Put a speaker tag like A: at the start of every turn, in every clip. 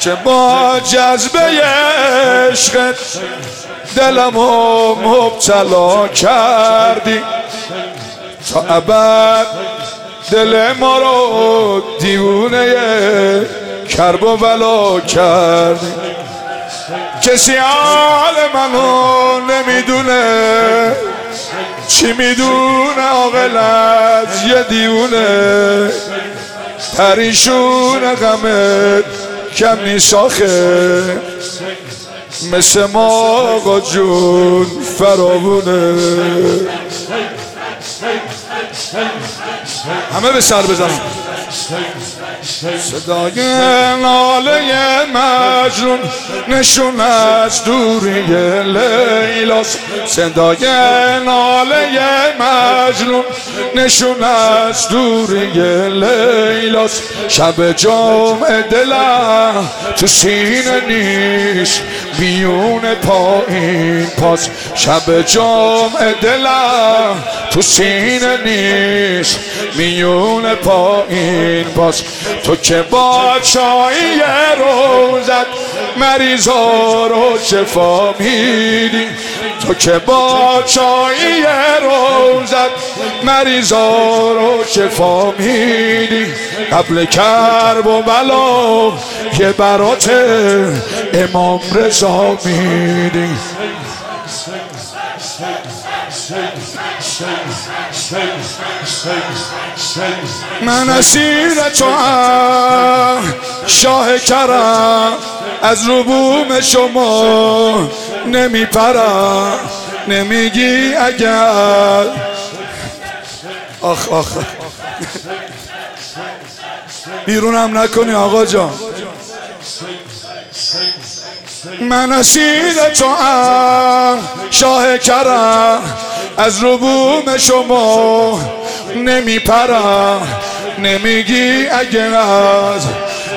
A: که با جذبه عشقت دلمو مبتلا کردی؟ تا ابد دل ما رو دیوونه کرب و بلا کردی. کسی حال منو نمی‌دونه. چی می‌دونه آقل از یه دیونه پریشون غمت کم نیساخه مثل ما آقا جون فراوونه. همه به سر بزنم صدای ناله مجنون نشون از دوری لیلاس. صدای ناله مجنون نشون از دوری شب جمع دلم تو سینه نیست. بیون پایین پاس. شب جمع دلم تو سینه نیست. میون پایین پاس. تو که با چایی روزت مریضا رو شفا میدی. تو که با چایی روزت مریضا رو شفا میدی. قبل کرب و بلا یه برات امام رضا میدی. من اسیر تو هم شاه کرم. از روبوم شما نمیپرم. نمیگی اگر آخ آخ. بیرونم نکنی آقا جان. من اسیر تو هم شاه کرم. از روبوم شما نمیپرم. نمیگی اگر از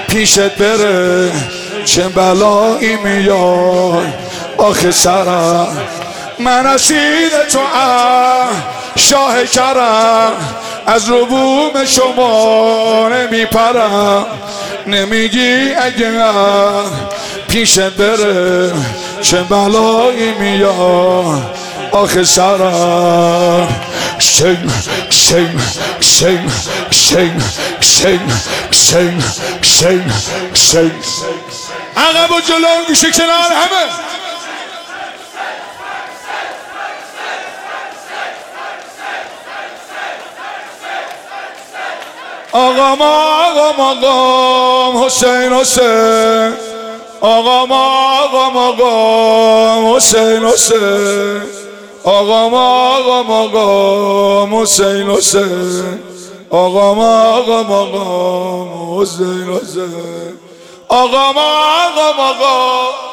A: پیشت بره چه بلایی میاد. آخه سرم. من اسیر تو شاه کرم از روبوم شما نمیپرم. نمیگی اگر پیشت بره چه بلایی میاد. آخه سرم. شیم شیم شیم شیم شیم شیم شیم شیم عقب و جلو گوشه کنار همه. آقام آقام آقام حسین حسین. آقام آقام آقام حسین حسین. آقام آقام آقام حسین حسین. آقام آقام آقام حسین حسین. آقام آقام آقام